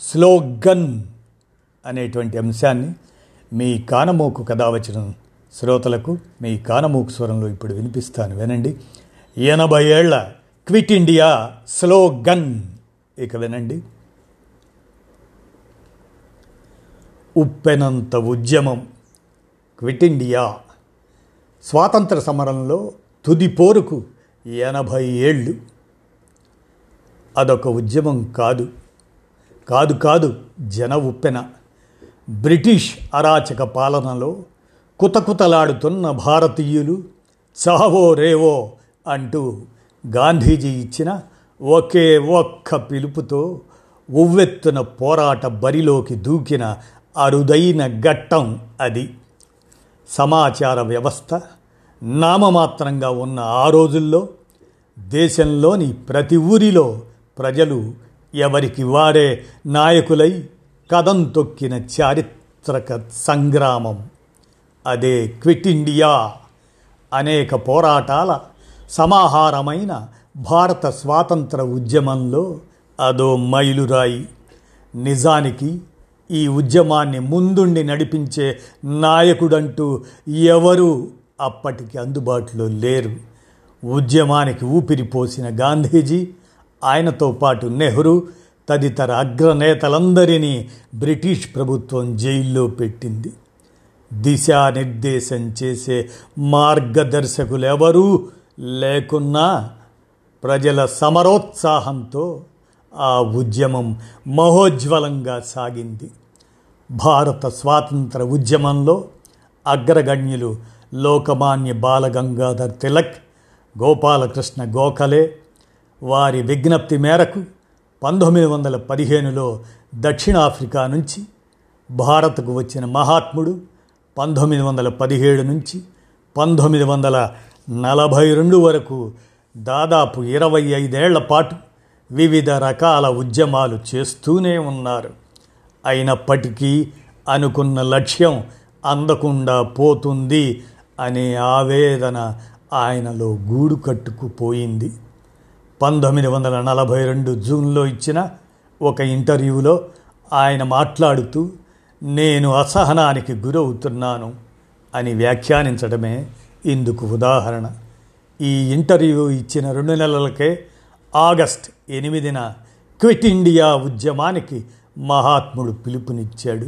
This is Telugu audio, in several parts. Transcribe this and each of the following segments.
స్లోగన్ అనేటువంటి అంశాన్ని మీ కానమూకు కథావచనం శ్రోతలకు మీ కానమూకు స్వరంలో ఇప్పుడు వినిపిస్తాను. వినండి. ఎనభై ఏళ్ళ క్విట్ ఇండియా స్లోగన్. ఇక వినండి. ఉప్పెనంత ఉద్యమం. క్విట్ ఇండియా స్వాతంత్ర సమరంలో తుది పోరుకు ఎనభై ఏళ్ళు. అదొక ఉద్యమం కాదు. కాదు కాదు జన ఉప్పెన బ్రిటిష్ అరాచక పాలనలో కుతకుతలాడుతున్న భారతీయులు చావో రేవో అంటూ గాంధీజీ ఇచ్చిన ఒకే ఒక్క పిలుపుతో ఉవ్వెత్తున పోరాట బరిలోకి దూకిన అరుదైన ఘట్టం అది. సమాచార వ్యవస్థ నామమాత్రంగా ఉన్న ఆ రోజుల్లో దేశంలోని ప్రతి ఊరిలో ప్రజలు ఎవరికి వారే నాయకులై కదం తొక్కిన చారిత్రక సంగ్రామం. అదే క్విట్ ఇండియా. అనేక పోరాటాల సమాహారమైన భారత స్వాతంత్ర ఉద్యమంలో అదో మైలురాయి. నిజానికి ఈ ఉద్యమాన్ని ముందుండి నడిపించే నాయకుడంటూ ఎవరూ అప్పటికి అందుబాటులో లేరు. ఉద్యమానికి ఊపిరి పోసిన గాంధీజీ ఆయనతో పాటు నెహ్రూ తదితర అగ్రనేతలందరినీ బ్రిటిష్ ప్రభుత్వం జైల్లో పెట్టింది. దిశానిర్దేశం చేసే మార్గదర్శకులు ఎవరూ లేకున్నా ప్రజల సమరోత్సాహంతో ఆ ఉద్యమం మహోజ్వలంగా సాగింది. భారత స్వాతంత్ర ఉద్యమంలో అగ్రగణ్యులు లోకమాన్య బాలగంగాధర్ తిలక్ గోపాలకృష్ణ గోఖలే వారి విజ్ఞప్తి మేరకు పంతొమ్మిది వందల పదిహేనులో దక్షిణాఫ్రికా నుంచి భారత్కు వచ్చిన మహాత్ముడు పంతొమ్మిది వందల పదిహేడు నుంచి పంతొమ్మిది వందల నలభై రెండు వరకు దాదాపు ఇరవై ఐదేళ్ళ పాటు వివిధ రకాల ఉద్యమాలు చేస్తూనే ఉన్నారు. అయినప్పటికీ అనుకున్న లక్ష్యం అందకుండా పోతుంది అనే ఆవేదన ఆయనలో గూడు కట్టుకుపోయింది. పంతొమ్మిది వందల నలభై రెండు జూన్లో ఇచ్చిన ఒక ఇంటర్వ్యూలో ఆయన మాట్లాడుతూ నేను అసహనానికి గురవుతున్నాను అని వ్యాఖ్యానించడమే ఇందుకు ఉదాహరణ. ఈ ఇంటర్వ్యూ ఇచ్చిన రెండు నెలలకే ఆగస్ట్ ఎనిమిదిన క్విట్ ఇండియా ఉద్యమానికి మహాత్ముడు పిలుపునిచ్చాడు.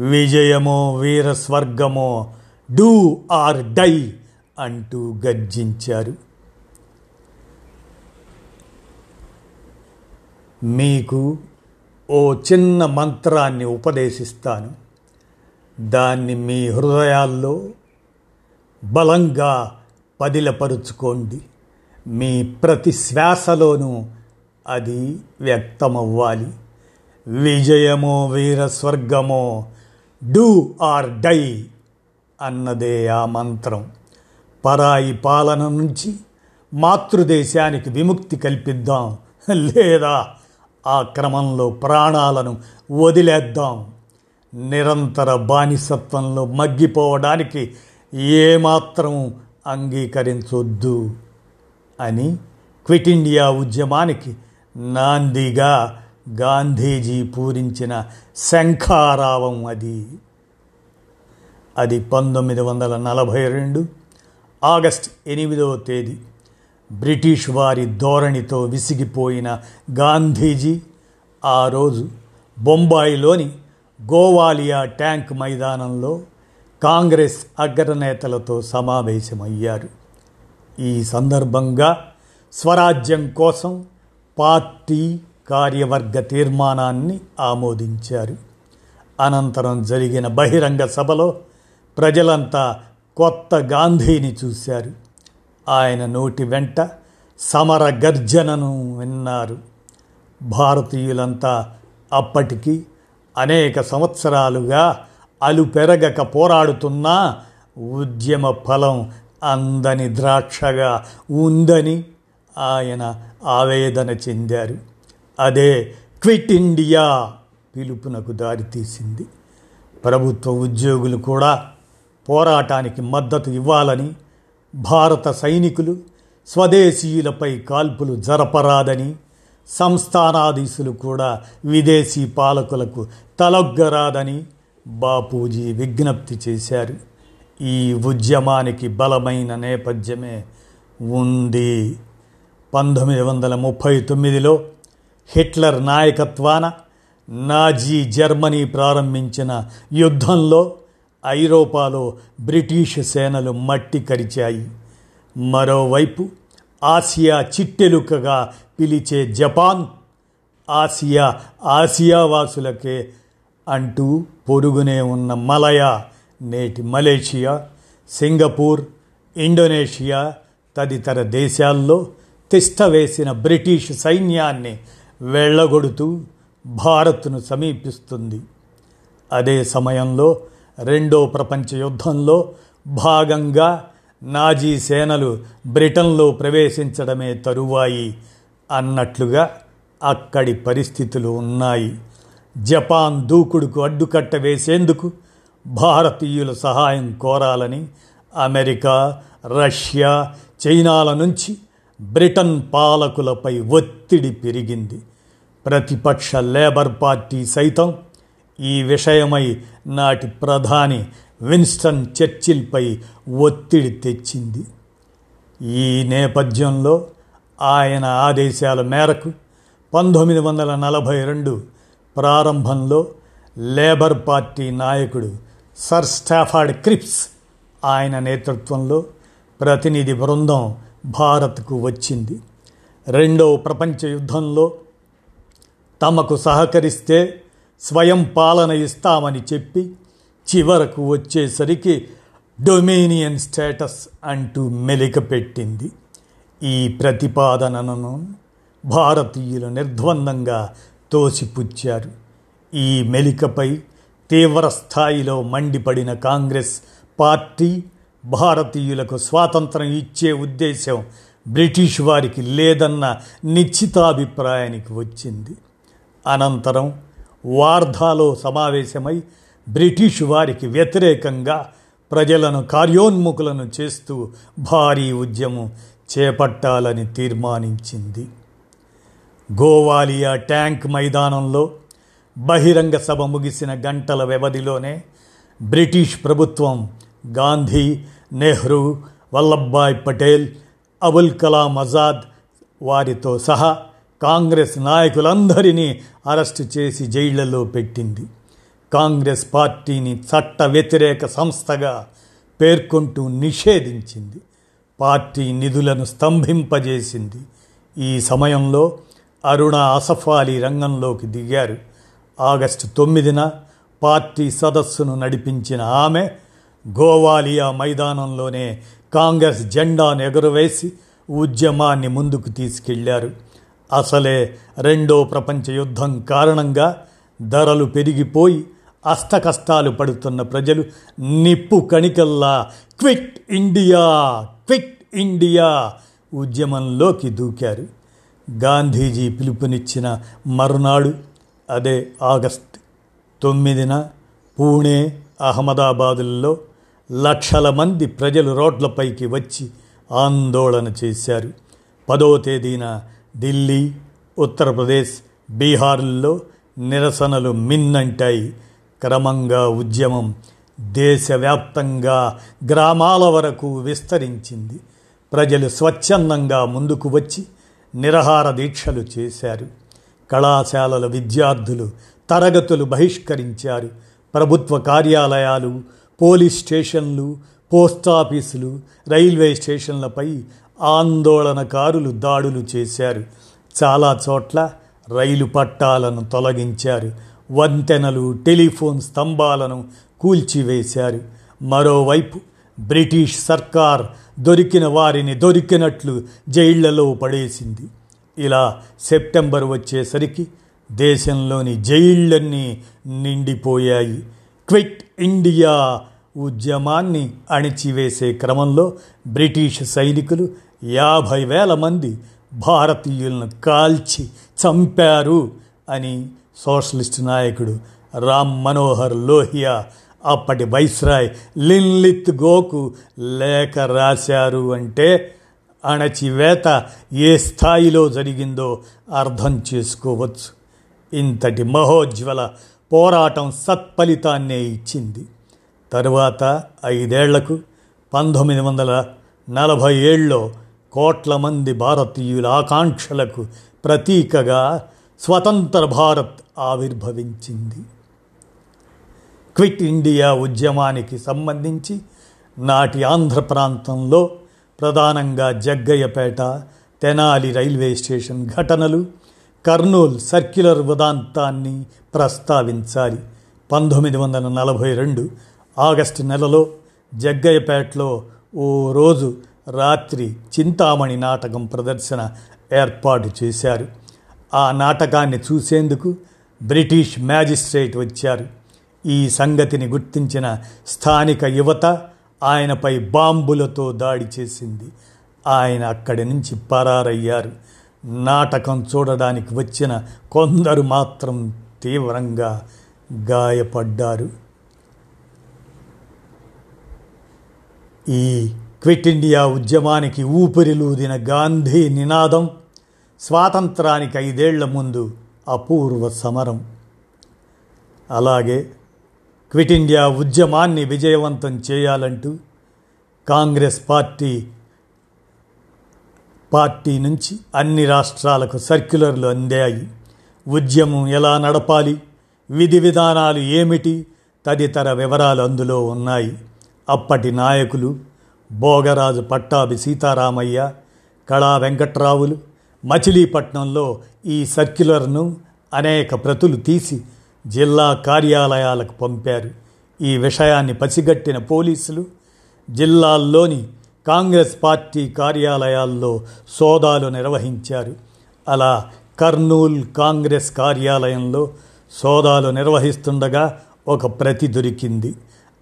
విజయమో వీర స్వర్గమో డూ ఆర్ డై అంటూ గర్జించారు. మీకు ఓ చిన్న మంత్రాన్ని ఉపదేశిస్తాను. దాన్ని మీ హృదయాల్లో బలంగా పదిలపరుచుకోండి. మీ ప్రతి శ్వాసలోనూ అది వ్యక్తమవ్వాలి. విజయమో వీర స్వర్గమో డూ ఆర్ డై అన్నదే ఆ మంత్రం. పరాయి పాలన నుంచి మాతృదేశానికి విముక్తి కల్పిద్దాం. లేదా ఆ క్రమంలో ప్రాణాలను వదిలేద్దాం. నిరంతర బానిసత్వంలో మగ్గిపోవడానికి ఏమాత్రం అంగీకరించొద్దు అని క్విట్ ఇండియా ఉద్యమానికి నాందిగా గాంధీజీ పూరించిన శంఖారావం అది. అది పంతొమ్మిది వందల నలభై రెండు ఆగస్ట్ ఎనిమిదవ తేదీ. బ్రిటిష్ వారి ధోరణితో విసిగిపోయిన గాంధీజీ ఆ రోజు బొంబాయిలోని గోవాలియా ట్యాంక్ మైదానంలో కాంగ్రెస్ అగ్రనేతలతో సమావేశమయ్యారు. ఈ సందర్భంగా స్వరాజ్యం కోసం పార్టీ కార్యవర్గ తీర్మానాన్ని ఆమోదించారు. అనంతరం జరిగిన బహిరంగ సభలో ప్రజలంతా కొత్త గాంధీని చూశారు. ఆయన నోటి వెంట సమర గర్జనను విన్నారు. భారతీయులంతా అప్పటికి అనేక సంవత్సరాలుగా అలుపెరగక పోరాడుతున్నా ఉద్యమ ఫలం అందని ద్రాక్షగా ఉందని ఆయన ఆవేదన చెందారు. అదే క్విట్ ఇండియా పిలుపునకు దారితీసింది ప్రభుత్వ ఉద్యోగులు కూడా పోరాటానికి మద్దతు ఇవ్వాలని భారత సైనికులు స్వదేశీయులపై కాల్పులు జరపరాదని సంస్థానాధీశులు కూడా విదేశీ పాలకులకు తలొగ్గరాదని బాపూజీ విజ్ఞప్తి చేశారు. ఈ ఉద్యమానికి బలమైన నేపథ్యమే ఉంది. పంతొమ్మిది వందల ముప్పై తొమ్మిదిలో హిట్లర్ నాయకత్వాన నాజీ జర్మనీ ప్రారంభించిన యుద్ధంలో ఐరోపాలో బ్రిటిష్ సేనలు మట్టి కరిచాయి. మరోవైపు ఆసియా చిట్టెలుకగా పిలిచే జపాన్ ఆసియా ఆసియావాసులకే అంటూ పొరుగునే ఉన్న మలయా నేటి మలేషియా సింగపూర్ ఇండోనేషియా తదితర దేశాల్లో తిష్టవేసిన బ్రిటిష్ సైన్యాన్ని వెళ్ళగొడుతూ భారత్ను సమీపిస్తుంది. అదే సమయంలో రెండో ప్రపంచ యుద్ధంలో భాగంగా నాజీ సేనలు బ్రిటన్లో ప్రవేశించడమే తరువాయి అన్నట్లుగా అక్కడి పరిస్థితులు ఉన్నాయి. జపాన్ దూకుడుకు అడ్డుకట్ట వేసేందుకు భారతీయుల సహాయం కోరాలని అమెరికా రష్యా చైనాల నుంచి బ్రిటన్ పాలకులపై ఒత్తిడి పెరిగింది. ప్రతిపక్ష లేబర్ పార్టీ సైతం ఈ విషయమై నాటి ప్రధాని విన్స్టన్ చర్చిల్పై ఒత్తిడి తెచ్చింది. ఈ నేపథ్యంలో ఆయన ఆదేశాల మేరకు పంతొమ్మిది వందల నలభై రెండు ప్రారంభంలో లేబర్ పార్టీ నాయకుడు సర్ స్టాఫర్డ్ క్రిప్స్ ఆయన నేతృత్వంలో ప్రతినిధి బృందం భారత్కు వచ్చింది. రెండవ ప్రపంచ యుద్ధంలో తమకు సహకరిస్తే స్వయం పాలన ఇస్తామని చెప్పి చివరకు వచ్చేసరికి డొమేనియన్ స్టేటస్ అంటూ మెలిక పెట్టింది. ఈ ప్రతిపాదనను భారతీయులు నిర్ద్వందంగా తోసిపుచ్చారు. ఈ మెలికపై తీవ్ర స్థాయిలో మండిపడిన కాంగ్రెస్ పార్టీ భారతీయులకు స్వాతంత్రం ఇచ్చే ఉద్దేశం బ్రిటిష్ వారికి లేదన్న నిశ్చితాభిప్రాయానికి వచ్చింది. అనంతరం వార్ధాలో సమావేశమై బ్రిటిష్ వారికి వ్యతిరేకంగా ప్రజలను కార్యోన్ముఖులను చేస్తూ భారీ ఉద్యమం చేపట్టాలని తీర్మానించింది. గోవాలియా ట్యాంక్ మైదానంలో బహిరంగ సభ ముగిసిన గంటల వ్యవధిలోనే బ్రిటిష్ ప్రభుత్వం గాంధీ నెహ్రూ వల్లభాయ్ పటేల్ అబుల్ కలాం ఆజాద్ వారితో సహా కాంగ్రెస్ నాయకులందరినీ అరెస్టు చేసి జైళ్ళలో పెట్టింది. కాంగ్రెస్ పార్టీని చట్ట వ్యతిరేక సంస్థగా పేర్కొంటూ నిషేధించింది. పార్టీ నిధులను స్తంభింపజేసింది. ఈ సమయంలో అరుణ అసఫాలి రంగంలోకి దిగారు. ఆగస్టు తొమ్మిదిన పార్టీ సదస్సును నడిపించిన ఆమె గోవాలియా మైదానంలోనే కాంగ్రెస్ జెండాను ఎగురవేసి ఉద్యమాన్ని ముందుకు తీసుకెళ్ళారు. అసలే రెండో ప్రపంచ యుద్ధం కారణంగా ధరలు పెరిగిపోయి అష్టకష్టాలు పడుతున్న ప్రజలు నిప్పు కణికల్లా క్విట్ ఇండియా క్విట్ ఇండియా ఉద్యమంలోకి దూకారు. గాంధీజీ పిలుపునిచ్చిన మరునాడు అదే ఆగస్ట్ తొమ్మిదిన పూణే అహ్మదాబాదుల్లో లక్షల మంది ప్రజలు రోడ్లపైకి వచ్చి ఆందోళన చేశారు. పదో తేదీన ఢిల్లీ ఉత్తరప్రదేశ్ బీహార్లో నిరసనలు మిన్నంటాయి. క్రమంగా ఉద్యమం దేశవ్యాప్తంగా గ్రామాల వరకు విస్తరించింది. ప్రజలు స్వచ్ఛందంగా ముందుకు వచ్చి నిరహార దీక్షలు చేశారు. కళాశాలల విద్యార్థులు తరగతులు బహిష్కరించారు. ప్రభుత్వ కార్యాలయాలు పోలీస్ స్టేషన్లు పోస్టాఫీసులు రైల్వే స్టేషన్లపై ఆందోళనకారులు దాడులు చేశారు. చాలా చోట్ల రైలు పట్టాలను తొలగించారు. వంతెనలు టెలిఫోన్ స్తంభాలను కూల్చివేశారు. మరోవైపు బ్రిటిష్ సర్కార్ దొరికిన వారిని దొరికినట్లు జైళ్ళలో పడేసింది. ఇలా సెప్టెంబర్ వచ్చేసరికి దేశంలోని జైళ్ళన్నీ నిండిపోయాయి. క్విట్ ఇండియా ఉద్యమాన్ని అణిచివేసే క్రమంలో బ్రిటిష్ సైనికులు యాభై వేల మంది భారతీయులను కాల్చి చంపారు అని సోషలిస్ట్ నాయకుడు రామ్ మనోహర్ లోహియా అప్పటి వైస్రాయ్ లిన్లిత్ గోకు లేఖ రాశారు అంటే అణచివేత ఏ స్థాయిలో జరిగిందో అర్థం చేసుకోవచ్చు. ఇంతటి మహోజ్వల పోరాటం సత్ఫలితాన్నే ఇచ్చింది. తరువాత ఐదేళ్ళకు పంతొమ్మిది వందల నలభై ఏళ్ళలో కోట్ల మంది భారతీయుల ఆకాంక్షలకు ప్రతీకగా స్వతంత్ర భారత్ ఆవిర్భవించింది. క్విట్ ఇండియా ఉద్యమానికి సంబంధించి నాటి ఆంధ్ర ప్రాంతంలో ప్రధానంగా జగ్గయ్యపేట తెనాలి రైల్వే స్టేషన్ ఘటనలు కర్నూల్ సర్క్యులర్ ఉదాంతాన్ని ప్రస్తావించాలి. పంతొమ్మిది వందల నలభై రెండు ఆగస్టు నెలలో జగ్గయ్యపేటలో ఓ రోజు రాత్రి చింతామణి నాటకం ప్రదర్శన ఏర్పాటు చేశారు. ఆ నాటకాన్ని చూసేందుకు బ్రిటిష్ మ్యాజిస్ట్రేట్ వచ్చారు. ఈ సంగతిని గుర్తించిన స్థానిక యువత ఆయనపై బాంబులతో దాడి చేసింది. ఆయన అక్కడి నుంచి పరారయ్యారు. నాటకం చూడడానికి వచ్చిన కొందరు మాత్రం తీవ్రంగా గాయపడ్డారు. ఈ క్విట్ ఇండియా ఉద్యమానికి ఊపిరిలూదిన గాంధీ నినాదం స్వాతంత్రానికి ఐదేళ్ళ ముందు అపూర్వ సమరం. అలాగే క్విట్ ఇండియా ఉద్యమాన్ని విజయవంతం చేయాలంటూ కాంగ్రెస్ పార్టీ పార్టీ నుంచి అన్ని రాష్ట్రాలకు సర్క్యులర్లు అందాయి. ఉద్యమం ఎలా నడపాలి? విధి విధానాలు ఏమిటి? తదితర వివరాలు అందులో ఉన్నాయి. అప్పటి నాయకులు భోగరాజు పట్టాభి సీతారామయ్య కళా వెంకట్రావులు మచిలీపట్నంలో ఈ సర్క్యులర్ను అనేక ప్రతులు తీసి జిల్లా కార్యాలయాలకు పంపారు. ఈ విషయాన్ని పసిగట్టిన పోలీసులు జిల్లాల్లోని కాంగ్రెస్ పార్టీ కార్యాలయాల్లో సోదాలు నిర్వహించారు. అలా కర్నూల్ కాంగ్రెస్ కార్యాలయంలో సోదాలు నిర్వహిస్తుండగా ఒక ప్రతి దొరికింది.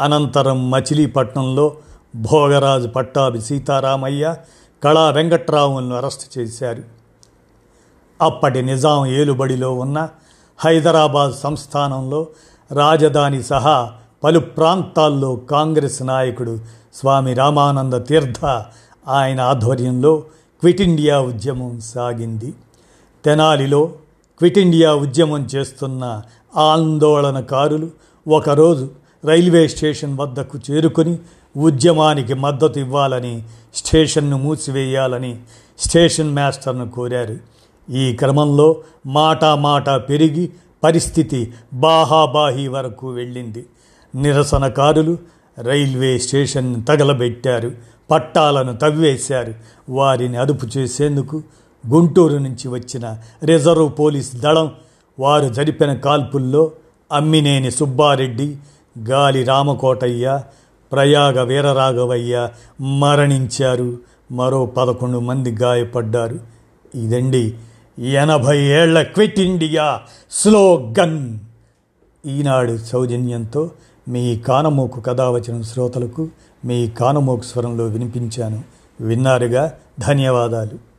అనంతరం మచిలీపట్నంలో భోగరాజు పట్టాభి సీతారామయ్య కళా వెంకట్రావులను అరెస్ట్ చేశారు. అప్పటి నిజాం ఏలుబడిలో ఉన్న హైదరాబాద్ సంస్థానంలో రాజధాని సహా పలు ప్రాంతాల్లో కాంగ్రెస్ నాయకుడు స్వామి రామానంద తీర్థ ఆయన ఆధ్వర్యంలో క్విట్ ఇండియా ఉద్యమం సాగింది. తెనాలిలో క్విట్ ఇండియా ఉద్యమం చేస్తున్న ఆందోళనకారులు ఒకరోజు రైల్వే స్టేషన్ వద్దకు చేరుకొని ఉద్యమానికి మద్దతు ఇవ్వాలని స్టేషన్ను మూసివేయాలని స్టేషన్ మాస్టర్ను కోరారు. ఈ క్రమంలో మాటా మాట పెరిగి పరిస్థితి బాహాబాహి వరకు వెళ్ళింది. నిరసనకారులు రైల్వే స్టేషన్ తగలబెట్టారు పట్టాలను తవ్వేశారు. వారిని అదుపు చేసేందుకు గుంటూరు నుంచి వచ్చిన రిజర్వ్ పోలీస్ దళం వారు జరిపిన కాల్పుల్లో అమ్మినేని సుబ్బారెడ్డి గాలి రామకోటయ్య ప్రయాగ వీరరాఘవయ్య మరణించారు. మరో పదకొండు మంది గాయపడ్డారు. ఇదండి ఎనభై ఏళ్ళ క్విట్ ఇండియా స్లోగన్. ఈనాడు సౌజన్యంతో మీ కానమోకు కథావచనం శ్రోతలకు మీ కానమోకు స్వరంలో వినిపించాను. విన్నారుగా? ధన్యవాదాలు.